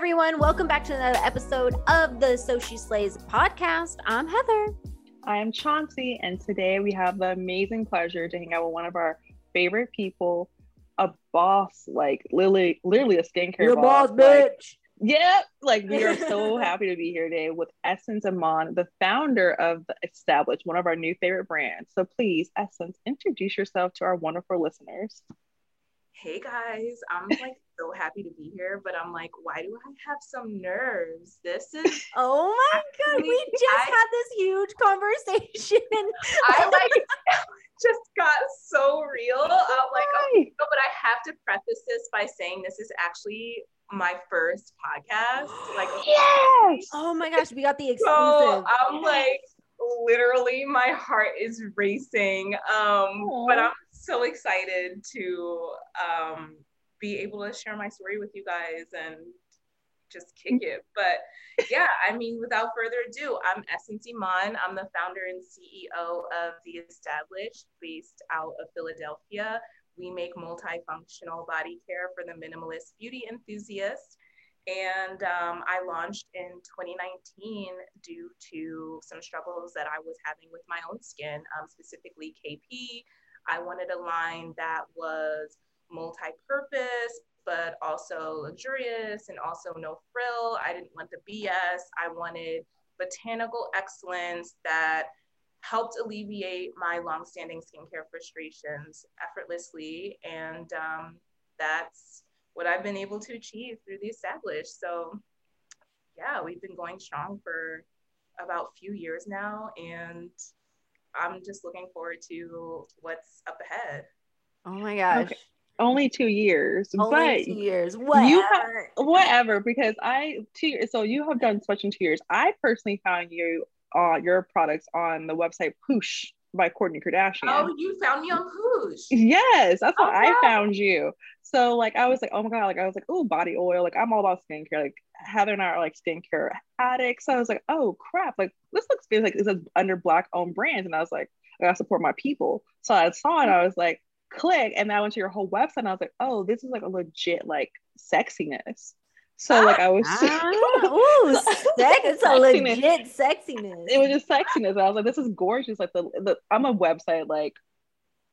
everyone. Welcome back to another episode of the So She Slays podcast. I'm Heather. I'm Chauncey, and today we have the amazing pleasure to hang out with one of our favorite people, a boss, like literally, literally a skincare Your boss. boss, like, bitch. Yep. Like we are so happy to be here today with Essence Iman, the founder of the Established, one of our new favorite brands. So please, Essence, introduce yourself to our wonderful listeners. Hey guys, I'm like so happy to be here, but I'm like, why do I have some nerves? This is Oh my god, we just I- had this huge conversation. I like just got so real. I'm like, no, but I have to preface this by saying this is actually my first podcast. Like, Yes. Oh my gosh, we got the so exclusive. I'm like, literally, my heart is racing. Um, but I'm so excited to um be able to share my story with you guys and just kick it. But yeah, I mean, without further ado, I'm Essence Iman. I'm the founder and CEO of The Established, based out of Philadelphia. We make multifunctional body care for the minimalist beauty enthusiast. And um, I launched in 2019 due to some struggles that I was having with my own skin, um, specifically KP. I wanted a line that was multi-purpose, but also luxurious and also no frill. I didn't want the BS. I wanted botanical excellence that helped alleviate my longstanding skincare frustrations effortlessly. And um, that's what I've been able to achieve through the established. So yeah, we've been going strong for about a few years now. And I'm just looking forward to what's up ahead. oh my gosh. Okay. Only two years, Only but two years. Whatever. you have whatever because I two years. So you have done such in two years. I personally found you uh your products on the website Poosh by Kourtney Kardashian. Oh, you found me on Poosh. Yes, that's how I found you. So like I was like, oh my god, like I was like, oh body oil, like I'm all about skincare. Like Heather and I are like skincare addicts. So I was like, oh crap, like this looks good. Like this is under black owned brands, and I was like, I gotta support my people. So I saw it, I was like, click, and then I went to your whole website, and I was like, oh, this is like a legit like sexiness. So like I was. Ah, ooh, sex, it's a Sexiness. legit sexiness. it was just sexiness. I was like, this is gorgeous. Like the, the I'm a website like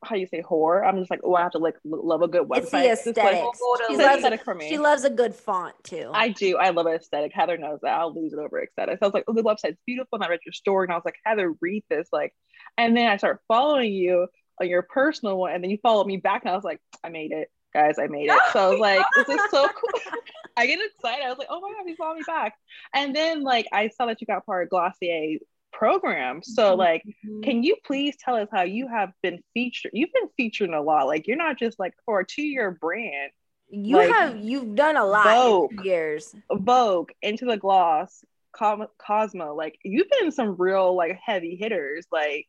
how you say whore. I'm just like, oh, I have to like lo- love a good website. it's the Just, like, aesthetics. Totally. She loves, aesthetic for me. she loves a good font too. I do. I love aesthetic. Heather knows that. I'll lose it over aesthetics. I was like, oh, the website's beautiful. And I read your story and I was like, Heather, read this. Like, and then I start following you on your personal one, and then you followed me back, and I was like, I made it, guys. I made it. So I was like, this is so cool. I get excited. I was like, oh my god, he's following me back. And then like I saw that you got part of Glossier program. So Mm-hmm. like Mhm. can you please tell us how you have been featured? You've been featuring a lot. Like you're not just like for a two-year brand, you like, have you've done a lot in Vogue. two years. Vogue, Into the Gloss, Com- Cosmo. Like you've been some real like heavy hitters. Like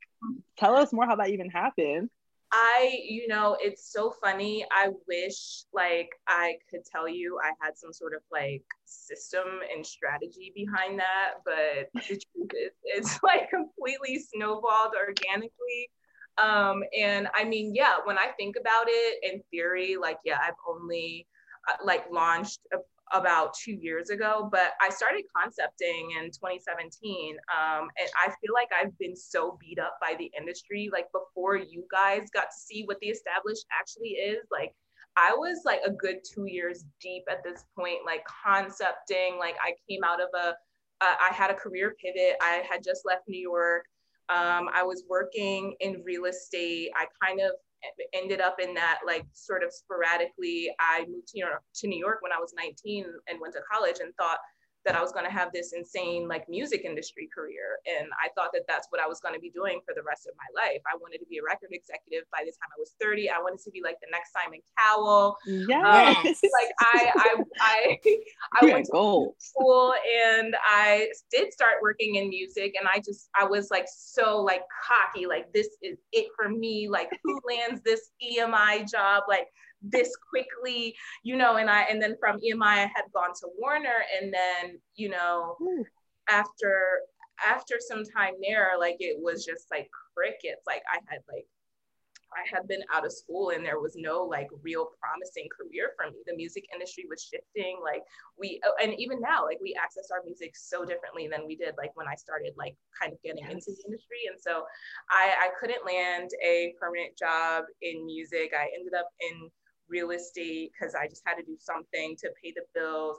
tell us more how that even happened. I, you know, it's so funny. I wish like I could tell you I had some sort of like system and strategy behind that, but the truth is it's like completely snowballed organically. Um, and I mean, yeah, when I think about it in theory, like, yeah, I've only uh, like launched a, about two years ago, but I started concepting in 2017. Um, and I feel like I've been so beat up by the industry. Like before you guys got to see what the established actually is, like I was like a good two years deep at this point, like concepting. Like I came out of a, uh, I had a career pivot. I had just left New York. Um, I was working in real estate. I kind of ended up in that like sort of sporadically. I moved to New York, to New York when I was 19 and went to college and thought that I was going to have this insane like music industry career. And I thought that that's what I was going to be doing for the rest of my life. I wanted to be a record executive by the time I was 30. I wanted to be like the next Simon Cowell. Um, yes. Like I, I, I, I went to goals. school and I did start working in music and I just I was like so like cocky like this is it for me like who lands this EMI job like this quickly you know and I and then from EMI I had gone to Warner and then you know Ooh. after after some time there like it was just like crickets like I had like I had been out of school and there was no like real promising career for me. The music industry was shifting. Like we, oh, and even now, like we access our music so differently than we did like when I started like kind of getting yes. into the industry. And so I, I couldn't land a permanent job in music. I ended up in real estate because I just had to do something to pay the bills.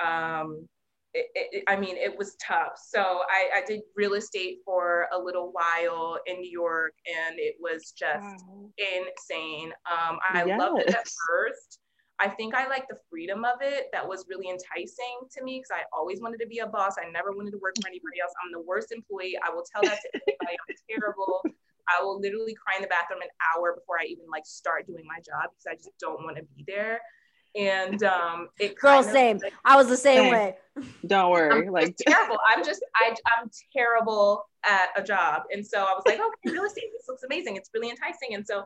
Um, it, it, I mean, it was tough. So I, I, did real estate for a little while in New York, and it was just wow. insane. Um, I yes. loved it at first. I think I like the freedom of it. That was really enticing to me because I always wanted to be a boss. I never wanted to work for anybody else. I'm the worst employee. I will tell that to anybody. I'm terrible. I will literally cry in the bathroom an hour before I even like start doing my job because I just don't want to be there. And um it girl same. like, i was the same, same. way. Don't worry I'm like terrible. I'm just i i'm terrible at a job. And so i was like okay real estate this looks amazing. It's really enticing. And so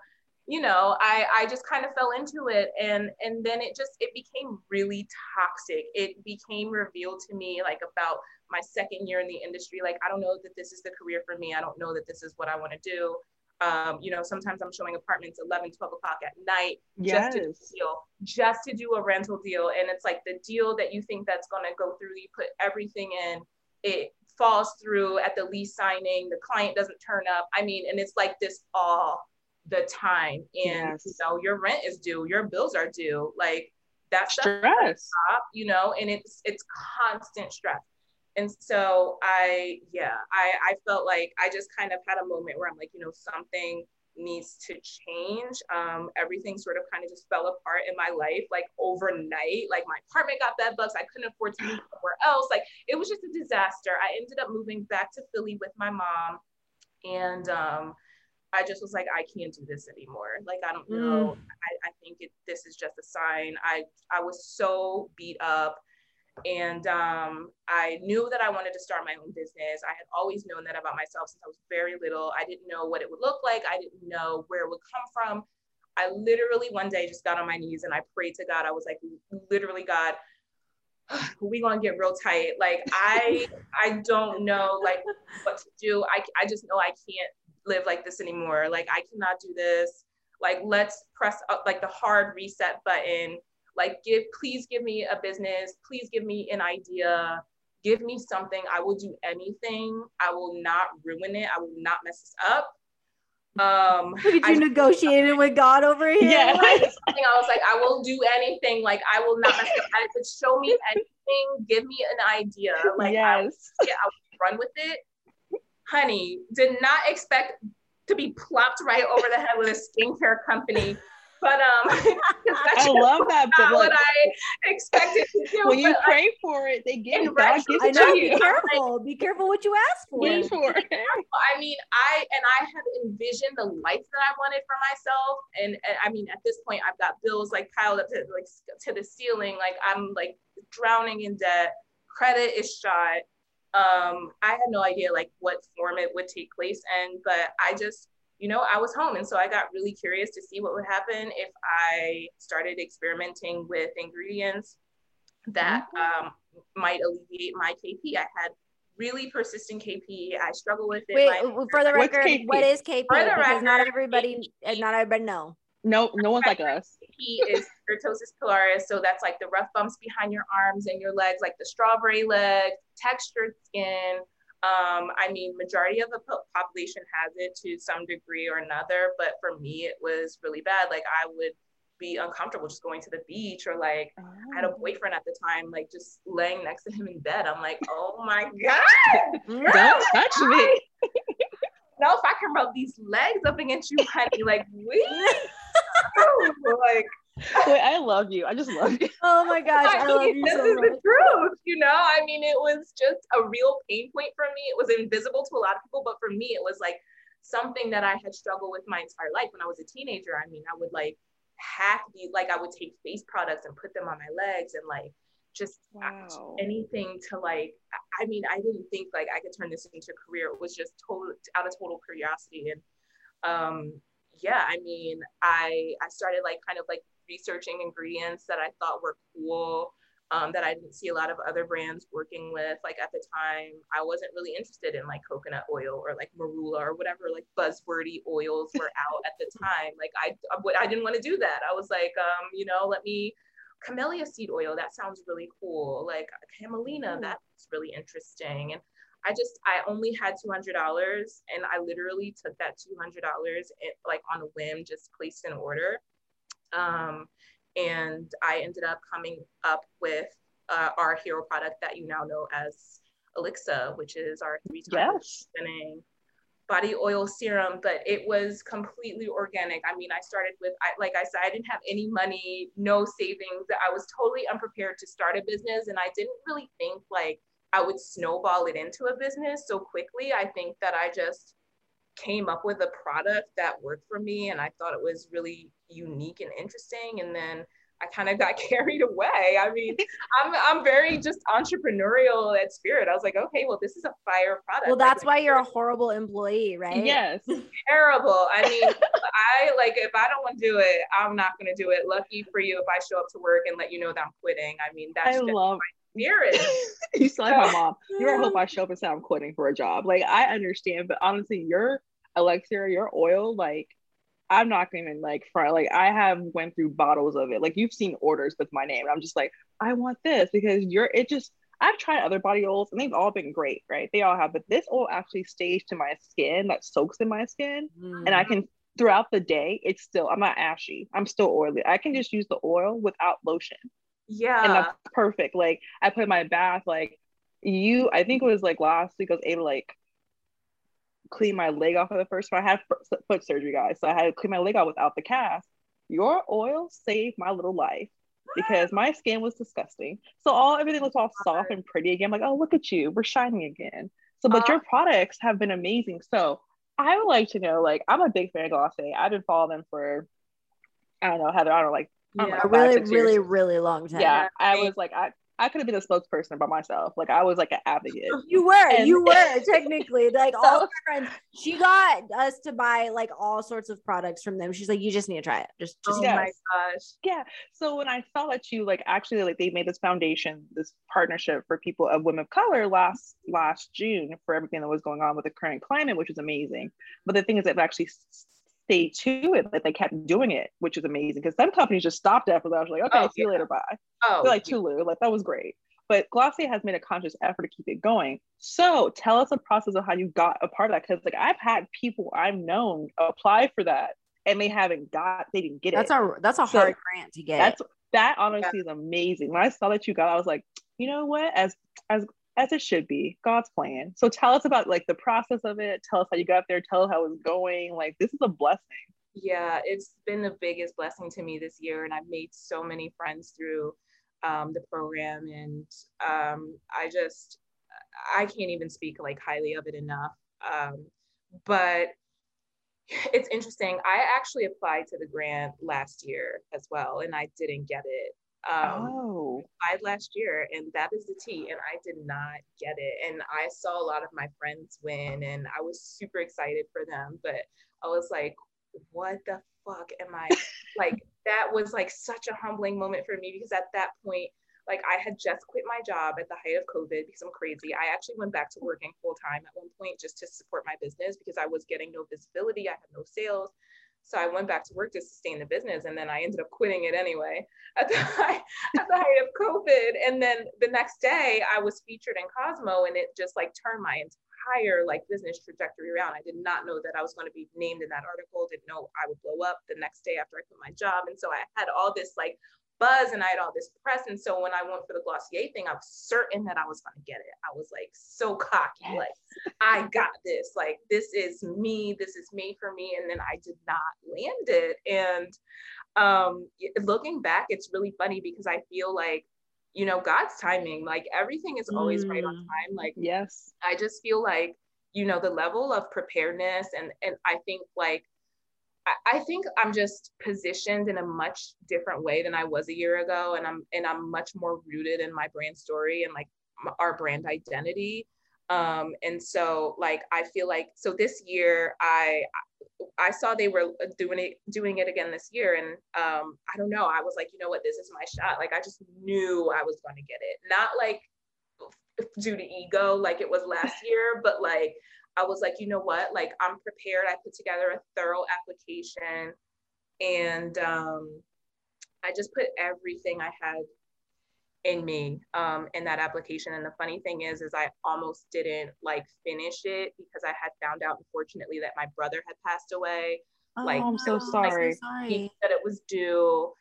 you know i i just kind of fell into it. And and then it just it became really toxic. It became revealed to me like about my second year in the industry like i don't know that this is the career for me i don't know that this is what i want to do um, you know, sometimes I'm showing apartments 11, 12 o'clock at night yes. just to deal, just to do a rental deal. And it's like the deal that you think that's going to go through, you put everything in, it falls through at the lease signing, the client doesn't turn up. I mean, and it's like this all the time. And yes. you know, your rent is due, your bills are due. Like that's stress, you know, and it's it's constant stress and so i yeah i i felt like i just kind of had a moment where i'm like you know something needs to change um, everything sort of kind of just fell apart in my life like overnight like my apartment got bed bugs i couldn't afford to move somewhere else like it was just a disaster i ended up moving back to philly with my mom and um, I just was like, I can't do this anymore. Like, I don't know. Mm. I, I think it, this is just a sign. I, I was so beat up and um, I knew that I wanted to start my own business. I had always known that about myself since I was very little. I didn't know what it would look like. I didn't know where it would come from. I literally one day just got on my knees and I prayed to God. I was like, literally, God, we gonna get real tight. Like I, I don't know like what to do. I, I just know I can't live like this anymore. Like I cannot do this. Like let's press up like the hard reset button like give please give me a business please give me an idea give me something i will do anything i will not ruin it i will not mess this up um Look at you I, negotiating with God over here. Yeah, I, I was like, I will do anything. Like I will not mess up. I could show me anything, give me an idea. Like yes. I, yeah, I would run with it. Honey, did not expect to be plopped right over the head with a skincare company but um, I love that. But like, what I expected to do. When you pray like, for it, they give it. God gives I know. Be careful. Be careful what you ask for. Be for I mean, I and I had envisioned the life that I wanted for myself, and, and I mean, at this point, I've got bills like piled up to like to the ceiling. Like I'm like drowning in debt. Credit is shot. Um, I had no idea like what form it would take place in, but I just you know, I was home. And so I got really curious to see what would happen if I started experimenting with ingredients that mm-hmm. um, might alleviate my KP. I had really persistent KP. I struggle with it. Wait, for the record, what is KP? For the because record, not everybody, KP, not everybody know. No, no one's like us. KP is keratosis pilaris. So that's like the rough bumps behind your arms and your legs, like the strawberry leg, textured skin, um, I mean, majority of the population has it to some degree or another, but for me, it was really bad. Like I would be uncomfortable just going to the beach or like oh. I had a oh. boyfriend at the time, like just laying next to him in bed. I'm like, oh my God. Don't touch me. no, if I can rub these legs up against you, honey, like we like Wait, I love you. I just love you. Oh my gosh, I, I love you. This so is much. the truth, you know. I mean, it was just a real pain point for me. It was invisible to a lot of people, but for me, it was like something that I had struggled with my entire life. When I was a teenager, I mean, I would like hack these, like I would take face products and put them on my legs and like just wow. anything to like. I mean, I didn't think like I could turn this into a career. It was just total out of total curiosity and um yeah i mean i i started like kind of like researching ingredients that I thought were cool. um, that I didn't see a lot of other brands working with. Like at the time, I wasn't really interested in like coconut oil or like marula or whatever like buzzwordy oils were out at the time. Like I, I didn't want to do that. I was like, um, you know, let me camellia seed oil. That sounds really cool. Like camelina, mm. that's really interesting. And I just I only had two hundred dollars, and I literally took that two hundred dollars like on a whim, just placed an order. Um, and I ended up coming up with uh, our hero product that you now know as Elixa, which is our three times spinning body oil serum, but it was completely organic. I mean, I started with, I, like I said, I didn't have any money, no savings. I was totally unprepared to start a business, and I didn't really think like I would snowball it into a business so quickly. I think that I just came up with a product that worked for me and I thought it was really unique and interesting. And then I kind of got carried away. I mean, I'm I'm very just entrepreneurial at spirit. I was like, okay, well, this is a fire product. Well, that's why you're a horrible employee, right? Yes. Terrible. I mean, I like if I don't want to do it, I'm not gonna do it. Lucky for you if I show up to work and let you know that I'm quitting. I mean, that's I love spirit. you sound like my mom. You ever hope I show up and say I'm quitting for a job. Like I understand, but honestly, your elixir, your oil, like I'm not gonna even like front. Like I have went through bottles of it. Like you've seen orders with my name. I'm just like, I want this because you're it just I've tried other body oils and they've all been great, right? They all have, but this oil actually stays to my skin, that soaks in my skin. Mm. And I can throughout the day, it's still I'm not ashy. I'm still oily. I can just use the oil without lotion. Yeah. And that's perfect. Like I put my bath, like you, I think it was like last week I was able to like clean my leg off of the first one. I had foot surgery, guys. So I had to clean my leg off without the cast. Your oil saved my little life because my skin was disgusting. So all everything looks all soft and pretty again. I'm like, oh, look at you, we're shining again. So, but uh, your products have been amazing. So I would like to know, like, I'm a big fan of Glossier. I've been following them for, I don't know, Heather, I don't know, like, yeah, a really, really, really long time. Yeah, I was like, I, I could have been a spokesperson by myself. Like I was like an advocate. You were, and- you were technically like so- all friends. She got us to buy like all sorts of products from them. She's like, you just need to try it. Just, just. Oh yes. my gosh. Yeah. So when I saw that you like actually like they made this foundation, this partnership for people of women of color last last June for everything that was going on with the current climate, which is amazing. But the thing is, it actually stay to it, but they kept doing it, which is amazing. Because some companies just stopped after that. I was like, okay, oh, see yeah. you later, bye. Oh, They're like Tulu, like that was great. But Glossier has made a conscious effort to keep it going. So tell us the process of how you got a part of that. Because like I've had people I've known apply for that and they haven't got, they didn't get that's it. That's a that's a so hard grant to get. That's that honestly yeah. is amazing. When I saw that you got, I was like, you know what? As as as it should be. God's plan. So tell us about like the process of it. Tell us how you got there. Tell us how it's going. Like this is a blessing. Yeah it's been the biggest blessing to me this year and i've made so many friends through um, the program and um, i just i can't even speak like highly of it enough. Um, but it's interesting. I actually applied to the grant last year as well and i didn't get it um, oh. applied last year, and that is the T. And I did not get it. And I saw a lot of my friends win, and I was super excited for them. But I was like, what the fuck am I? like, that was like such a humbling moment for me because at that point, like I had just quit my job at the height of COVID because I'm crazy. I actually went back to working full time at one point just to support my business because I was getting no visibility. I had no sales. So I went back to work to sustain the business, and then I ended up quitting it anyway at the height, at the height of COVID. And then the next day, I was featured in Cosmo, and it just like turned my entire like business trajectory around. I did not know that I was going to be named in that article. Didn't know I would blow up the next day after I quit my job, and so I had all this like buzz and I had all this press. And so when I went for the Glossier thing, I was certain that I was going to get it. I was like so cocky, yes. like, I got this. Like, this is me. This is made for me. And then I did not land it. And um, looking back, it's really funny because I feel like, you know, God's timing, like everything is always mm. right on mm. time. Like, yes, I just feel like, you know, the level of preparedness and, and I think like, I think I'm just positioned in a much different way than I was a year ago, and I'm and I'm much more rooted in my brand story and like our brand identity. Um, and so like I feel like so this year I I saw they were uh, doing it doing it again this year, and um, I don't know. I was like, you know what, this is my shot. Like I just knew I was going to get it. Not like due to ego, like it was last year, but like I was like, you know what, like I'm prepared. I put together a thorough application, and um, I just put everything I had in me um, in that application. And the funny thing is, is I almost didn't like finish it because I had found out, unfortunately, that my brother had passed away. Oh, like, I'm so sorry. So sorry. He said it was due.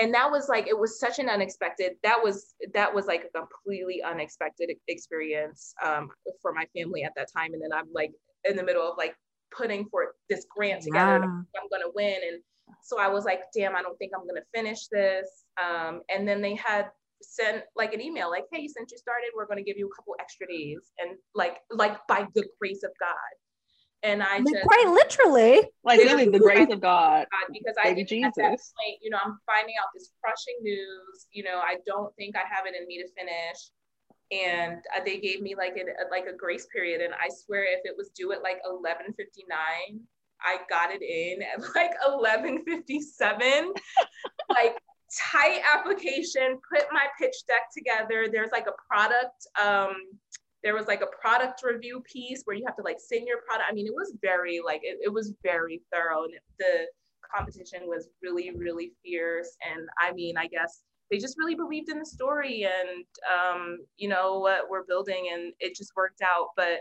And that was like it was such an unexpected. That was that was like a completely unexpected experience um, for my family at that time. And then I'm like in the middle of like putting for this grant together. Yeah. I'm gonna win, and so I was like, damn, I don't think I'm gonna finish this. Um, and then they had sent like an email like hey since you started we're going to give you a couple extra days and like like by the grace of god and I just quite literally like literally the grace of God. Because I Jesus. at that point, you know, I'm finding out this crushing news. You know, I don't think I have it in me to finish, and uh, they gave me like a like a grace period. And I swear, if it was due at like 11:59, I got it in at like 11:57. like tight application, put my pitch deck together. There's like a product, um, there was like a product review piece where you have to like send your product. I mean, it was very like it, it was very thorough and the competition was really, really fierce. And I mean, I guess they just really believed in the story and um, you know what we're building and it just worked out. But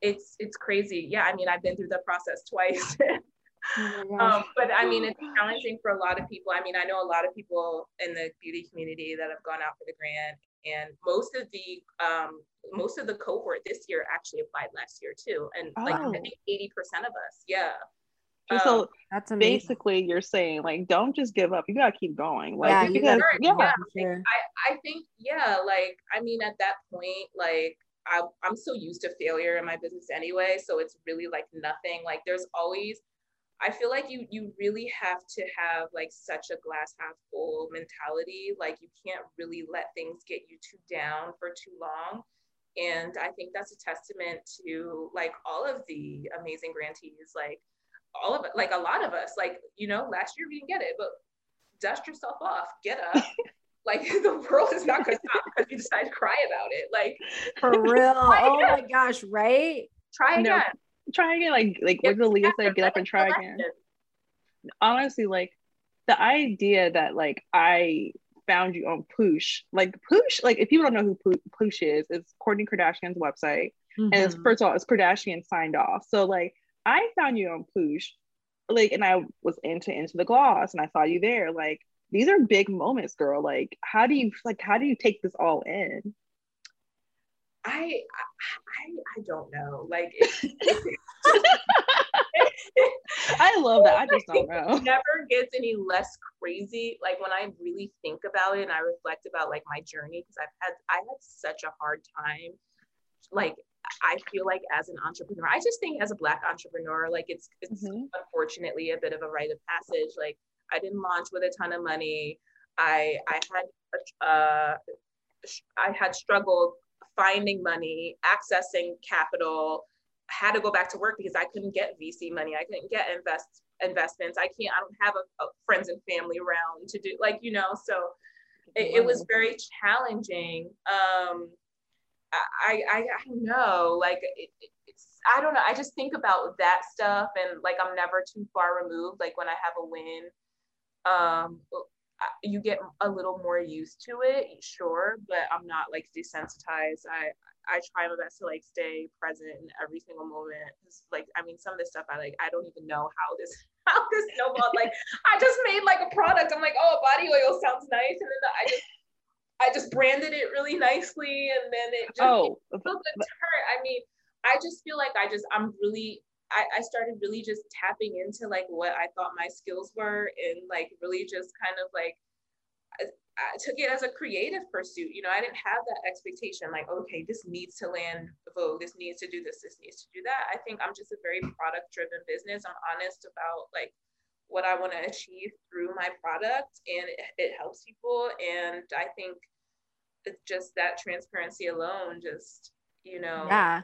it's it's crazy. Yeah, I mean, I've been through the process twice. Oh um, but I mean, it's challenging for a lot of people. I mean, I know a lot of people in the beauty community that have gone out for the grant, and most of the um, most of the cohort this year actually applied last year too, and oh. like I oh. think eighty percent of us, yeah. So um, that's amazing. basically you're saying like don't just give up. You gotta keep going. Like yeah, you gotta, yeah. yeah. Sure. I, I think yeah, like I mean at that point, like I, I'm so used to failure in my business anyway. So it's really like nothing. Like there's always I feel like you you really have to have like such a glass half full mentality. Like you can't really let things get you too down for too long. And I think that's a testament to like all of the amazing grantees, like all of it, like a lot of us, like, you know, last year we didn't get it, but dust yourself off, get up. like the world is not gonna stop because you decide to cry about it. Like for real. oh my gosh, right? Try again. No try again. Like like what did Aaliyah say? Get up and try again. Honestly, like the idea that like I found you on Poosh, like Poosh, like if people don't know who Poosh is, it's Kourtney Kardashian's website, mm-hmm. and it's mm-hmm. first of all it's Kardashian signed off. So like I found you on Poosh, like, and I was into into the gloss, and I saw you there. Like these are big moments, girl. Like how do you like how do you take this all in? I I I don't know. Like I love that. I just don't know. It never gets any less crazy. Like when I really think about it and I reflect about like my journey, because I've had I had such a hard time. Like I feel like as an entrepreneur, I just think as a black entrepreneur, like it's it's mm-hmm. unfortunately a bit of a rite of passage. Like I didn't launch with a ton of money. I I had uh I had struggled finding money, accessing capital, had to go back to work because I couldn't get VC money. I couldn't get invest investments. I can't, I don't have a, a friends and family around to do like, you know, so it, it was very challenging. Um, I, I, I know, like it, it's, I don't know. I just think about that stuff and like, I'm never too far removed. Like when I have a win, um, you get a little more used to it, sure, but I'm not like desensitized. I I try my best to like stay present in every single moment. Like I mean, some of this stuff I like I don't even know how this how this snowballed. like I just made like a product. I'm like, oh, body oil sounds nice, and then I just I just branded it really nicely, and then it just oh, it took a turn. I mean, I just feel like I just I'm really I, I started really just tapping into like what I thought my skills were and like really just kind of like I, took it as a creative pursuit. You know, I didn't have that expectation like, okay, this needs to land Vogue, this needs to do this, this needs to do that. I think I'm just a very product driven business. I'm honest about like what I want to achieve through my product and it, it helps people. And I think just that transparency alone just, you know, yeah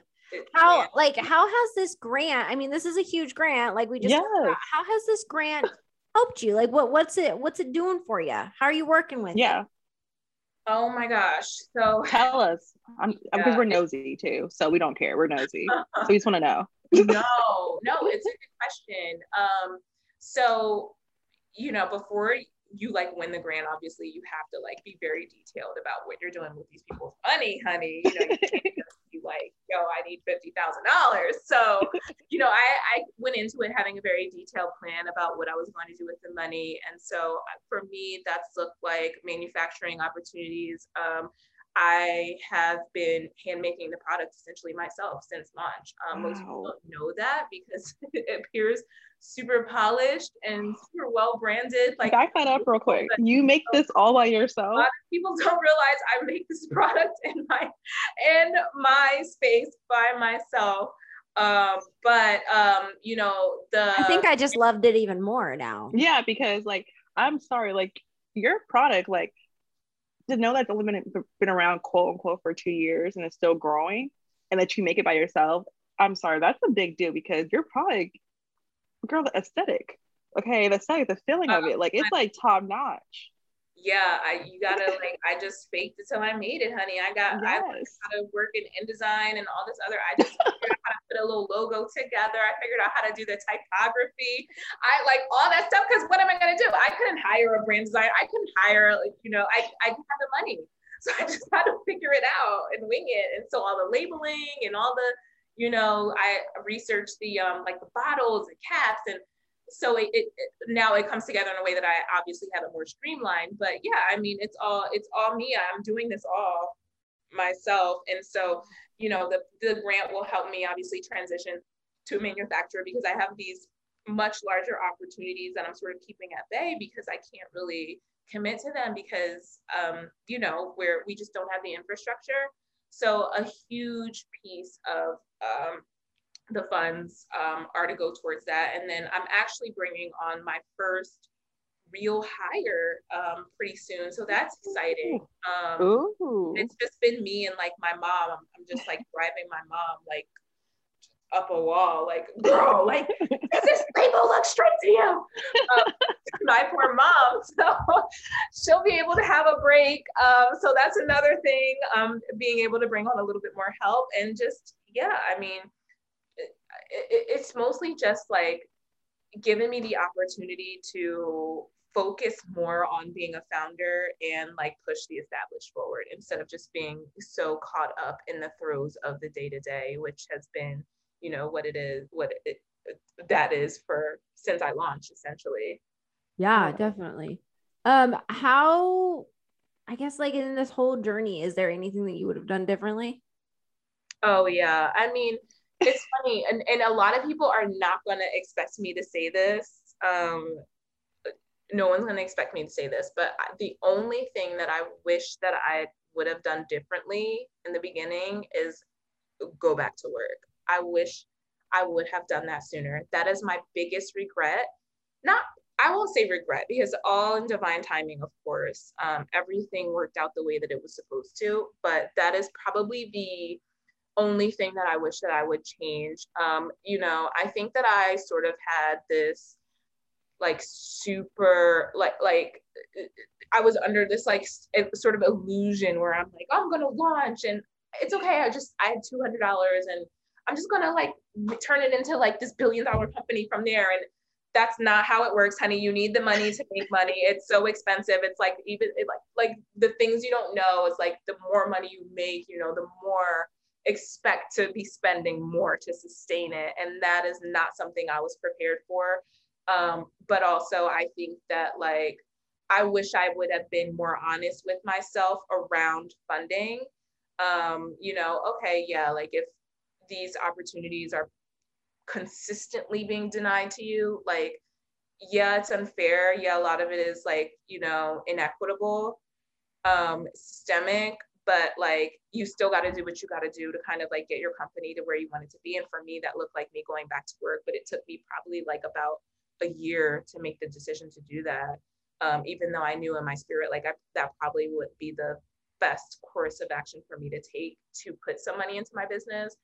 How yeah. like how has this grant? I mean, this is a huge grant. Like we just talked about. Yes. how has this grant helped you? Like what what's it what's it doing for you? How are you working with it? Yeah. Oh my gosh. So Tell us. I'm because Yeah. we're nosy too. So we don't care. We're nosy. So we just want to know. no, no, it's a good question. Um, so you know, before you like win the grant, obviously you have to like be very detailed about what you're doing with these people's money, honey. You know, you can't just be like, yo, I need fifty thousand dollars. So, you know, I, I went into it having a very detailed plan about what I was going to do with the money. And so uh, for me, that's looked like manufacturing opportunities. Um, I have been hand making the product essentially myself since launch. Um, Most people don't know that because it appears super polished and super well branded. Like Back that up real quick. You make this all by yourself? people don't realize I make this product in my in my space by myself. Um, but um, you know the I think I just loved it even more now. Yeah, because like I'm sorry, like your product, like to know that's only been been around quote unquote for two years and it's still growing, and that you make it by yourself. I'm sorry, that's a big deal because you're probably, girl, the aesthetic, okay, the aesthetic, the feeling of uh, it, like it's like top notch. Yeah, I you gotta like I just faked it till I made it, honey. I got I learned how to work in InDesign and all this other. I just figured out how to put a little logo together. I figured out how to do the typography. I like all that stuff because what am I gonna do? I couldn't hire a brand designer. I couldn't hire like you know I I didn't have the money, so I just had to figure it out and wing it. And so all the labeling and all the you know I researched the um like the bottles and caps and so it, it, now it comes together in a way that I obviously have it more streamlined. But yeah, I mean, it's all it's all me. I'm doing this all myself, and so you know the the grant will help me obviously transition to a manufacturer because I have these much larger opportunities that I'm sort of keeping at bay because I can't really commit to them because um, you know where we just don't have the infrastructure. So a huge piece of um, the funds um, are to go towards that. And then I'm actually bringing on my first real hire um, pretty soon. So that's exciting. Um, it's just been me and like my mom. I'm, I'm just like driving my mom like up a wall, like, girl, like, does this label look straight to you? Um, my poor mom. So she'll be able to have a break. Um, so that's another thing, um, being able to bring on a little bit more help and just, yeah, I mean, it, it, it's mostly just like giving me the opportunity to focus more on being a founder and like push the established forward instead of just being so caught up in the throes of the day to day, which has been, you know, what it is, what it, that is for since I launched essentially. Yeah, Yeah. definitely. Um, how I guess like in this whole journey, is there anything that you would have done differently? Oh yeah. I mean, it's funny, and, and a lot of people are not gonna expect me to say this. Um, no one's gonna expect me to say this, but the only thing that I wish that I would have done differently in the beginning is go back to work. I wish I would have done that sooner. That is my biggest regret. Not, I won't say regret because all in divine timing, of course. Um, everything worked out the way that it was supposed to, but that is probably the only thing that I wish that I would change. Um, you know, I think that I sort of had this like super like like I was under this like sort of illusion where I'm like, oh, I'm gonna launch and it's okay. I just I had two hundred dollars and I'm just gonna like turn it into like this billion dollar company from there. And that's not how it works, honey. You need the money to make money. It's so expensive. It's like even it, like like the things you don't know is like the more money you make, you know, the more expect to be spending more to sustain it. And that is not something I was prepared for. Um, but also I think that like I wish I would have been more honest with myself around funding. Um, you know, okay, yeah, like if these opportunities are consistently being denied to you, like, yeah, it's unfair. Yeah, a lot of it is like, you know, inequitable, um, systemic, but like you still got to do what you got to do to kind of like get your company to where you want it to be. And for me, that looked like me going back to work, but it took me probably like about a year to make the decision to do that. Um, even though I knew in my spirit, like I, that probably would be the best course of action for me to take to put some money into my business.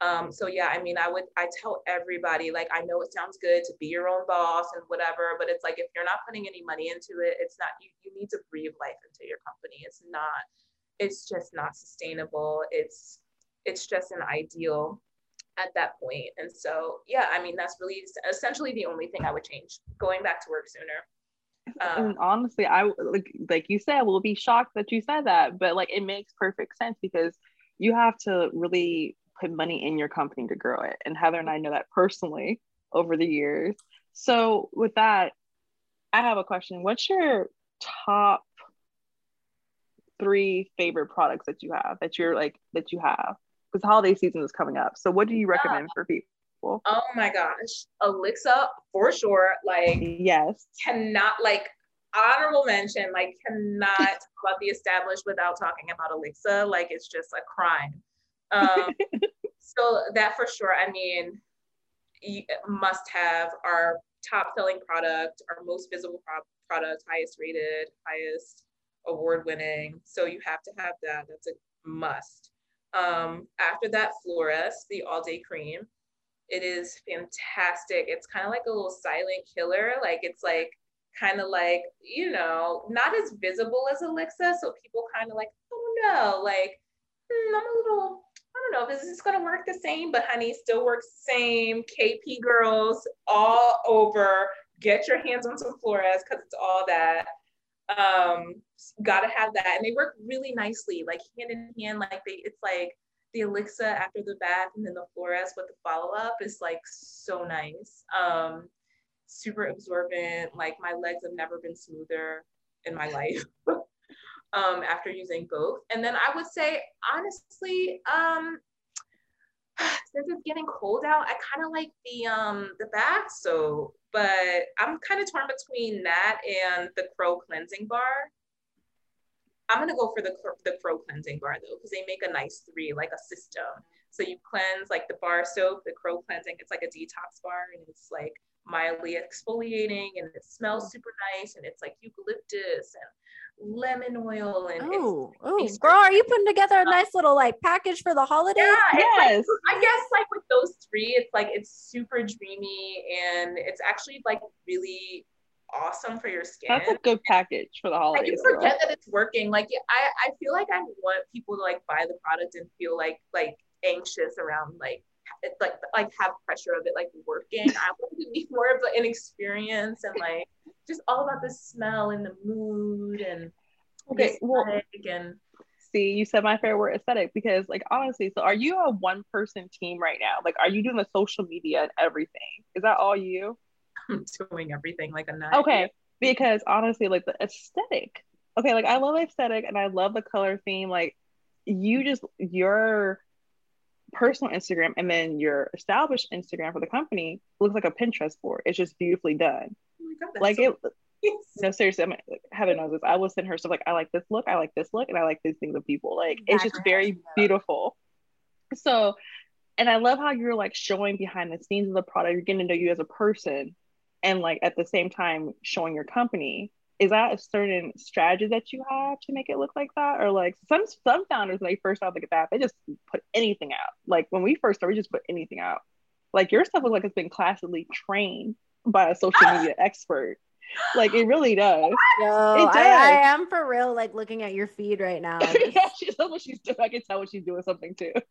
Um, so yeah, I mean, I would I tell everybody like I know it sounds good to be your own boss and whatever, but it's like if you're not putting any money into it, it's not you you need to breathe life into your company. It's not it's just not sustainable. It's it's just an ideal at that point. And so yeah, I mean that's really essentially the only thing I would change. Going back to work sooner. Um, and honestly, I like like you said, we'll be shocked that you said that, but like it makes perfect sense because you have to really put money in your company to grow it. And Heather and I know that personally over the years. So with that, I have a question. What's your top three favorite products that you have that you're like that you have? Because holiday season is coming up. So what do you recommend for people? Oh my gosh. Elixa for sure. Like yes. Cannot like honorable mention, like cannot talk about the established without talking about Elixa. Like it's just a crime. Um, so that for sure. I mean, must have our top selling product, our most visible pro- product, highest rated, highest award winning. So you have to have that. That's a must. Um, after that, Flores, the all day cream. It is fantastic. It's kind of like a little silent killer. Like it's like kind of like, you know, not as visible as Elixa. So people kind of like, oh no, like mm, I'm a little I don't know if this is going to work the same, but honey, still works the same. KP girls all over. Get your hands on some Flores because it's all that. Um, gotta have that, and they work really nicely, like hand in hand. Like they, it's like the elixir after the bath, and then the Flores with the follow up is like so nice. Um, super absorbent. Like my legs have never been smoother in my life. um, after using both. And then I would say, honestly, um, since it's getting cold out, I kind of like the um, the bath soap, but I'm kind of torn between that and the Crow cleansing bar. I'm gonna go for the the Crow cleansing bar though, because they make a nice three, like a system. So you cleanse like the bar soap, the Crow cleansing. It's like a detox bar, and it's like mildly exfoliating, and it smells mm. super nice, and it's like eucalyptus and lemon oil and oh, oh, girl, are you putting together a uh, nice little like package for the holidays? Yeah, yes. Like, I guess like with those three, it's like it's super dreamy and it's actually like really awesome for your skin. That's a good package for the holidays. I forget girl. that it's working. Like I, I feel like I want people to like buy the product and feel like like anxious around like it's like like have pressure of it like working. I want to be more of an experience and like just all about the smell and the mood and okay well and see you said my favorite word aesthetic because like honestly so are you a one person team right now? Like are you doing the social media and everything? Is that all you? I'm doing everything like a nine okay because honestly like the aesthetic okay like i love aesthetic and i love the color theme like you just your personal instagram and then your established instagram for the company looks like a pinterest board. It's just beautifully done God, like so it no seriously I mean, heather knows this. I will send her stuff like i like this look i like this look and i like these things of people. Like exactly. it's just very beautiful. So and i love how you're like showing behind the scenes of the product. You're getting to know you as a person and like at the same time showing your company. Is that a certain strategy that you have to make it look like that? Or like some some founders when they first start like that they just put anything out. Like when we first started we just put anything out. Like your stuff looks like it's been classically trained by a social media expert. Like it really does. No, it does. I, I, am for real. Like looking at your feed right now. yeah, she's what she's doing. I can tell what she's doing something too.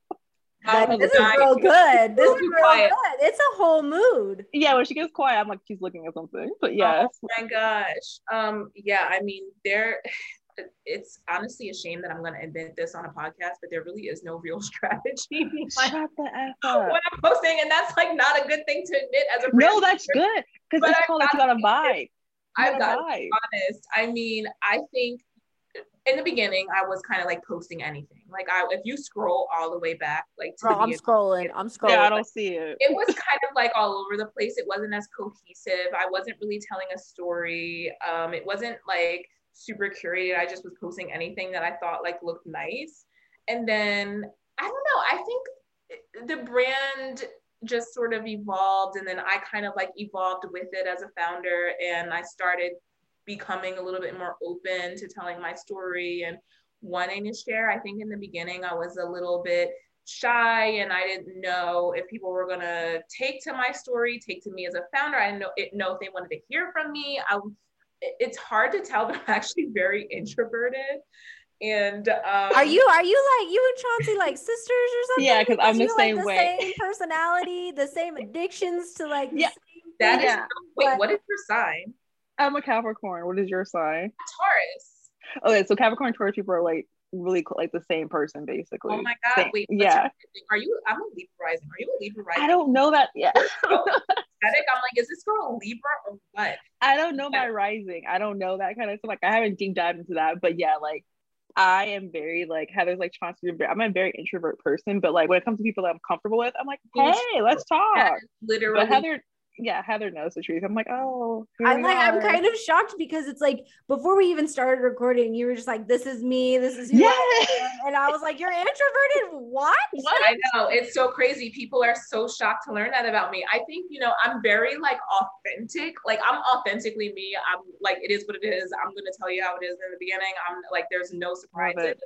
Like, this is real good. This is real quiet. good. It's a whole mood. Yeah, when she gets quiet, I'm like, she's looking at something. But yes. Oh my gosh. Um, yeah, I mean, there it's honestly a shame that I'm going to admit this on a podcast, but there really is no real strategy Shut the F up. what I'm posting, and that's like not a good thing to admit as a no, that's good because it's called it's got a vibe. I've got to be honest. I mean, I think in the beginning, I was kind of like posting anything. Like, I if you scroll all the way back, like to I'm scrolling, I'm scrolling. Yeah, I don't see it. It was kind of like all over the place. It wasn't as cohesive. I wasn't really telling a story. Um, it wasn't like super curated. I just was posting anything that I thought like looked nice. And then I don't know, I think the brand just sort of evolved and then I kind of like evolved with it as a founder and I started becoming a little bit more open to telling my story and wanting to share. I think in the beginning I was a little bit shy and I didn't know if people were gonna take to my story, take to me as a founder. I didn't know, know if they wanted to hear from me. I, it's hard to tell, but I'm actually very introverted. And um, are you are you like you and Chauncey like sisters or something? Yeah, because I'm the you, same like, the way. Same personality, the same addictions to like yeah. That is yeah. wait, but, what is your sign? I'm a Capricorn. What is your sign? Taurus. Okay, so Capricorn Taurus people are like really like the same person basically. Oh my god! Same. Wait, yeah. Are you? I'm a Libra rising. Are you a Libra rising? I don't know that yet. I'm like, is this girl a Libra or what? I don't know my rising. I don't know that kind of stuff. Like I haven't deep dived into that, but yeah, like I am very like Heather's like Chauncey. I'm a very introvert person, but like when it comes to people that I'm comfortable with, I'm like, hey, let's talk. Literally, but Heather, yeah, Heather knows the truth. I'm like, oh, I'm like, are. I'm kind of shocked because it's like before we even started recording, you were just like, this is me, this is yeah, and I was like, you're introverted. What? what? I know it's so crazy. People are so shocked to learn that about me. I think you know I'm very like authentic. Like I'm authentically me. I'm like it is what it is. I'm gonna tell you how it is in the beginning. I'm like there's no surprises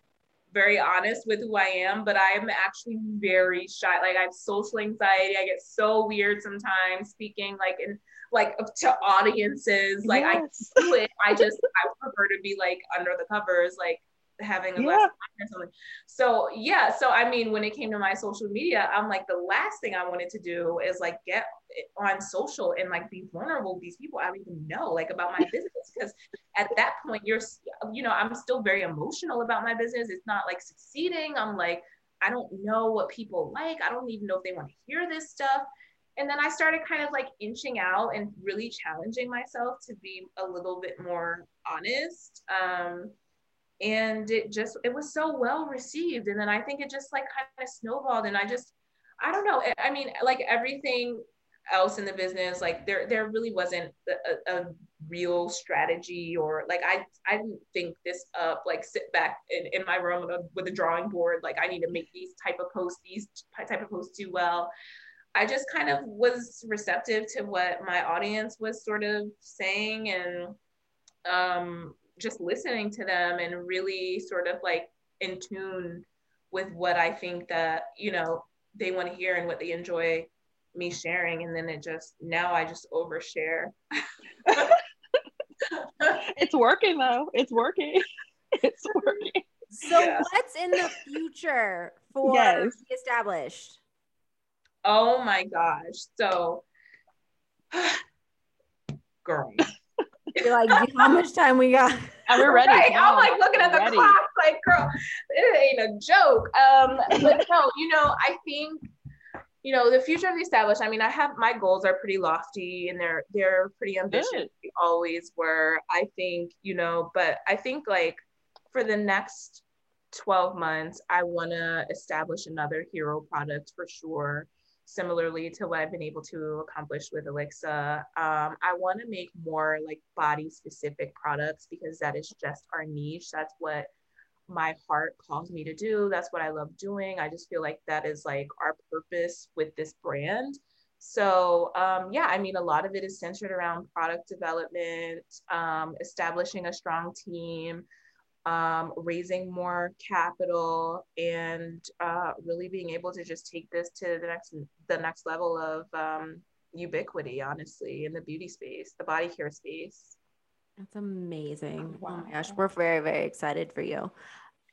very honest with who I am, but I am actually very shy. Like I have social anxiety. I get so weird sometimes speaking like in like to audiences. Like yes. I do it. I just I prefer to be like under the covers, like having a glass yeah. of wine or something. So yeah, so I mean, when it came to my social media, I'm like the last thing I wanted to do is like get on social and like be vulnerable with these people I don't even know like about my business because at that point you're you know I'm still very emotional about my business. It's not like succeeding. I'm like I don't know what people like. I don't even know if they want to hear this stuff. And then I started kind of like inching out and really challenging myself to be a little bit more honest. Um, and it just it was so well received. And then i think it just like kind of snowballed. And i just i don't know. I mean like everything else in the business like there there really wasn't a, a real strategy or like i i didn't think this up like sit back in, in my room with a, with a drawing board like i need to make these type of posts these type of posts do well. I just kind of was receptive to what my audience was sort of saying and um just listening to them and really sort of like in tune with what I think that, you know, they want to hear and what they enjoy me sharing. And then it just, now I just overshare. it's working though. It's working. It's working. So yeah. what's in the future for yes. established? Oh my gosh. So girl, you're like, how much time we got? And we're ready. Right. I'm like looking at the ready. clock, like, girl, it ain't a joke. Um, but no, you know, I think, you know, the future of the established. I mean, I have my goals are pretty lofty and they're they're pretty ambitious. They always were. I think, you know, but I think like for the next 12 months, I want to establish another hero product for sure similarly to what I've been able to accomplish with Elixa. Um, I want to make more like body specific products because that is just our niche. That's what my heart calls me to do. That's what I love doing. I just feel like that is like our purpose with this brand. So, um, yeah, I mean, a lot of it is centered around product development, um, establishing a strong team, um, raising more capital and uh, really being able to just take this to the next the next level of um, ubiquity honestly in the beauty space the body care space. That's amazing. Wow. oh my gosh we're very very excited for you.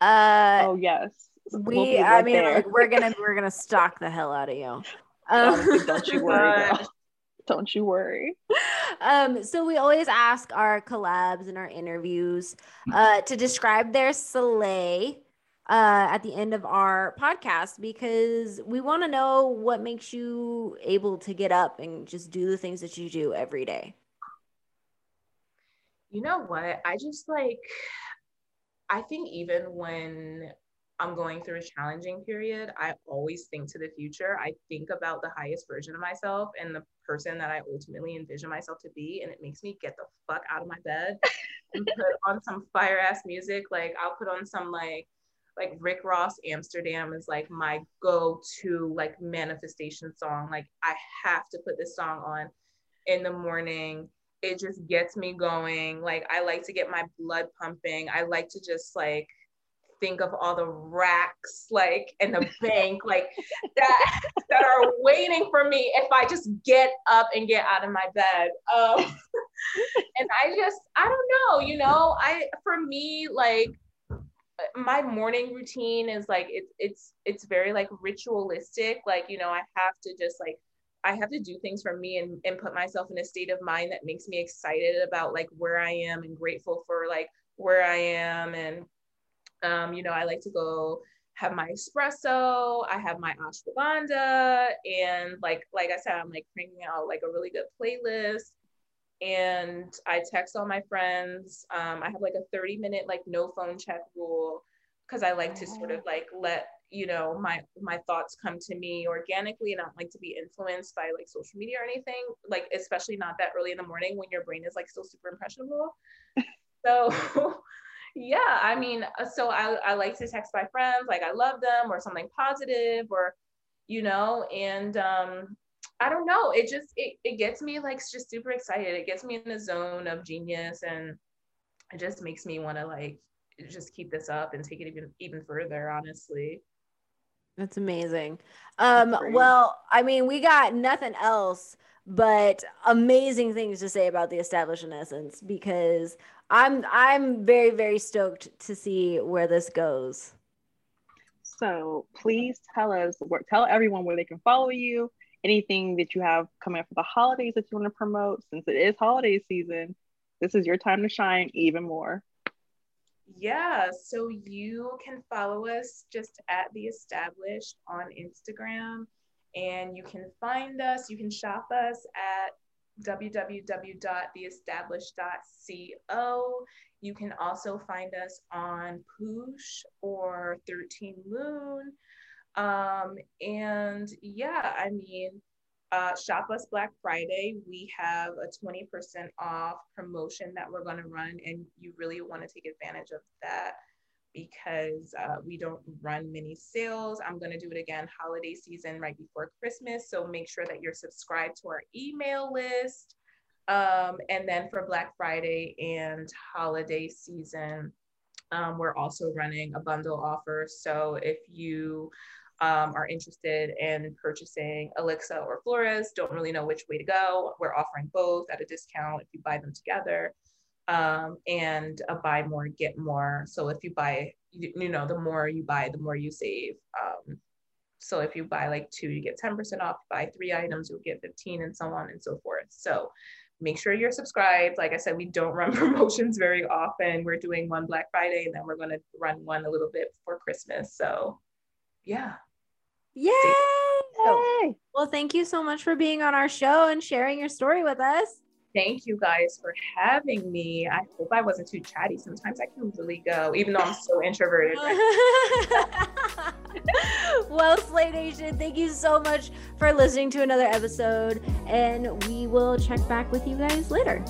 Uh oh yes. We we'll right i mean like, we're gonna we're gonna stalk the hell out of you. Um, don't you worry girl. Don't you worry. Um, so we always ask our collabs and our interviews uh, to describe their soleil uh, at the end of our podcast because we want to know what makes you able to get up and just do the things that you do every day. You know what? I just like, I think even when I'm going through a challenging period, I always think to the future. I think about the highest version of myself and the person that I ultimately envision myself to be. And it makes me get the fuck out of my bed and put on some fire ass music. Like I'll put on some like like Rick Ross Amsterdam is like my go-to like manifestation song. Like I have to put this song on in the morning. It just gets me going. Like I like to get my blood pumping. I like to just like think of all the racks like in the bank like that that are waiting for me if I just get up and get out of my bed. Um, and I just I don't know, you know, I for me like my morning routine is like it's it's it's very like ritualistic like you know i have to just like i have to do things for me and, and put myself in a state of mind that makes me excited about like where i am and grateful for like where i am and um you know i like to go have my espresso i have my ashwagandha and like like i said i'm like cranking out like a really good playlist and I text all my friends. Um, I have like a 30 minute like no phone check rule because I like to sort of oh. like let you know my my thoughts come to me organically and I don't like to be influenced by like social media or anything like especially not that early in the morning when your brain is like still super impressionable so yeah I mean uh, so I, I like to text my friends like I love them or something positive or you know and um I don't know. It just it, it gets me like just super excited. It gets me in the zone of genius and it just makes me want to like just keep this up and take it even even further, honestly. That's amazing. Um well, I mean, we got nothing else but amazing things to say about the established in essence because I'm I'm very very stoked to see where this goes. So please tell us, tell everyone where they can follow you, anything that you have coming up for the holidays that you want to promote since it is holiday season this is your time to shine even more yeah so you can follow us just at the established on instagram and you can find us you can shop us at www.theestablished.co you can also find us on Poosh or 13 Moon. Um, and yeah, I mean, uh, Shop Us Black Friday, we have a 20% off promotion that we're going to run, and you really want to take advantage of that because uh, we don't run many sales. I'm going to do it again holiday season right before Christmas. So make sure that you're subscribed to our email list. Um, and then for Black Friday and holiday season, um, we're also running a bundle offer. So if you um, are interested in purchasing Elixa or Flores, don't really know which way to go, we're offering both at a discount if you buy them together. Um, and a buy more, get more. So if you buy, you, you, know, the more you buy, the more you save. Um, so if you buy like two, you get 10% off. Buy three items, you'll get 15 and so on and so forth. So make sure you're subscribed. Like I said, we don't run promotions very often. We're doing one Black Friday and then we're going to run one a little bit before Christmas. So yeah. Yay! Yay! Well, thank you so much for being on our show and sharing your story with us. Thank you guys for having me. I hope I wasn't too chatty. Sometimes I can really go, even though I'm so introverted. well, Slay Nation, thank you so much for listening to another episode, and we will check back with you guys later.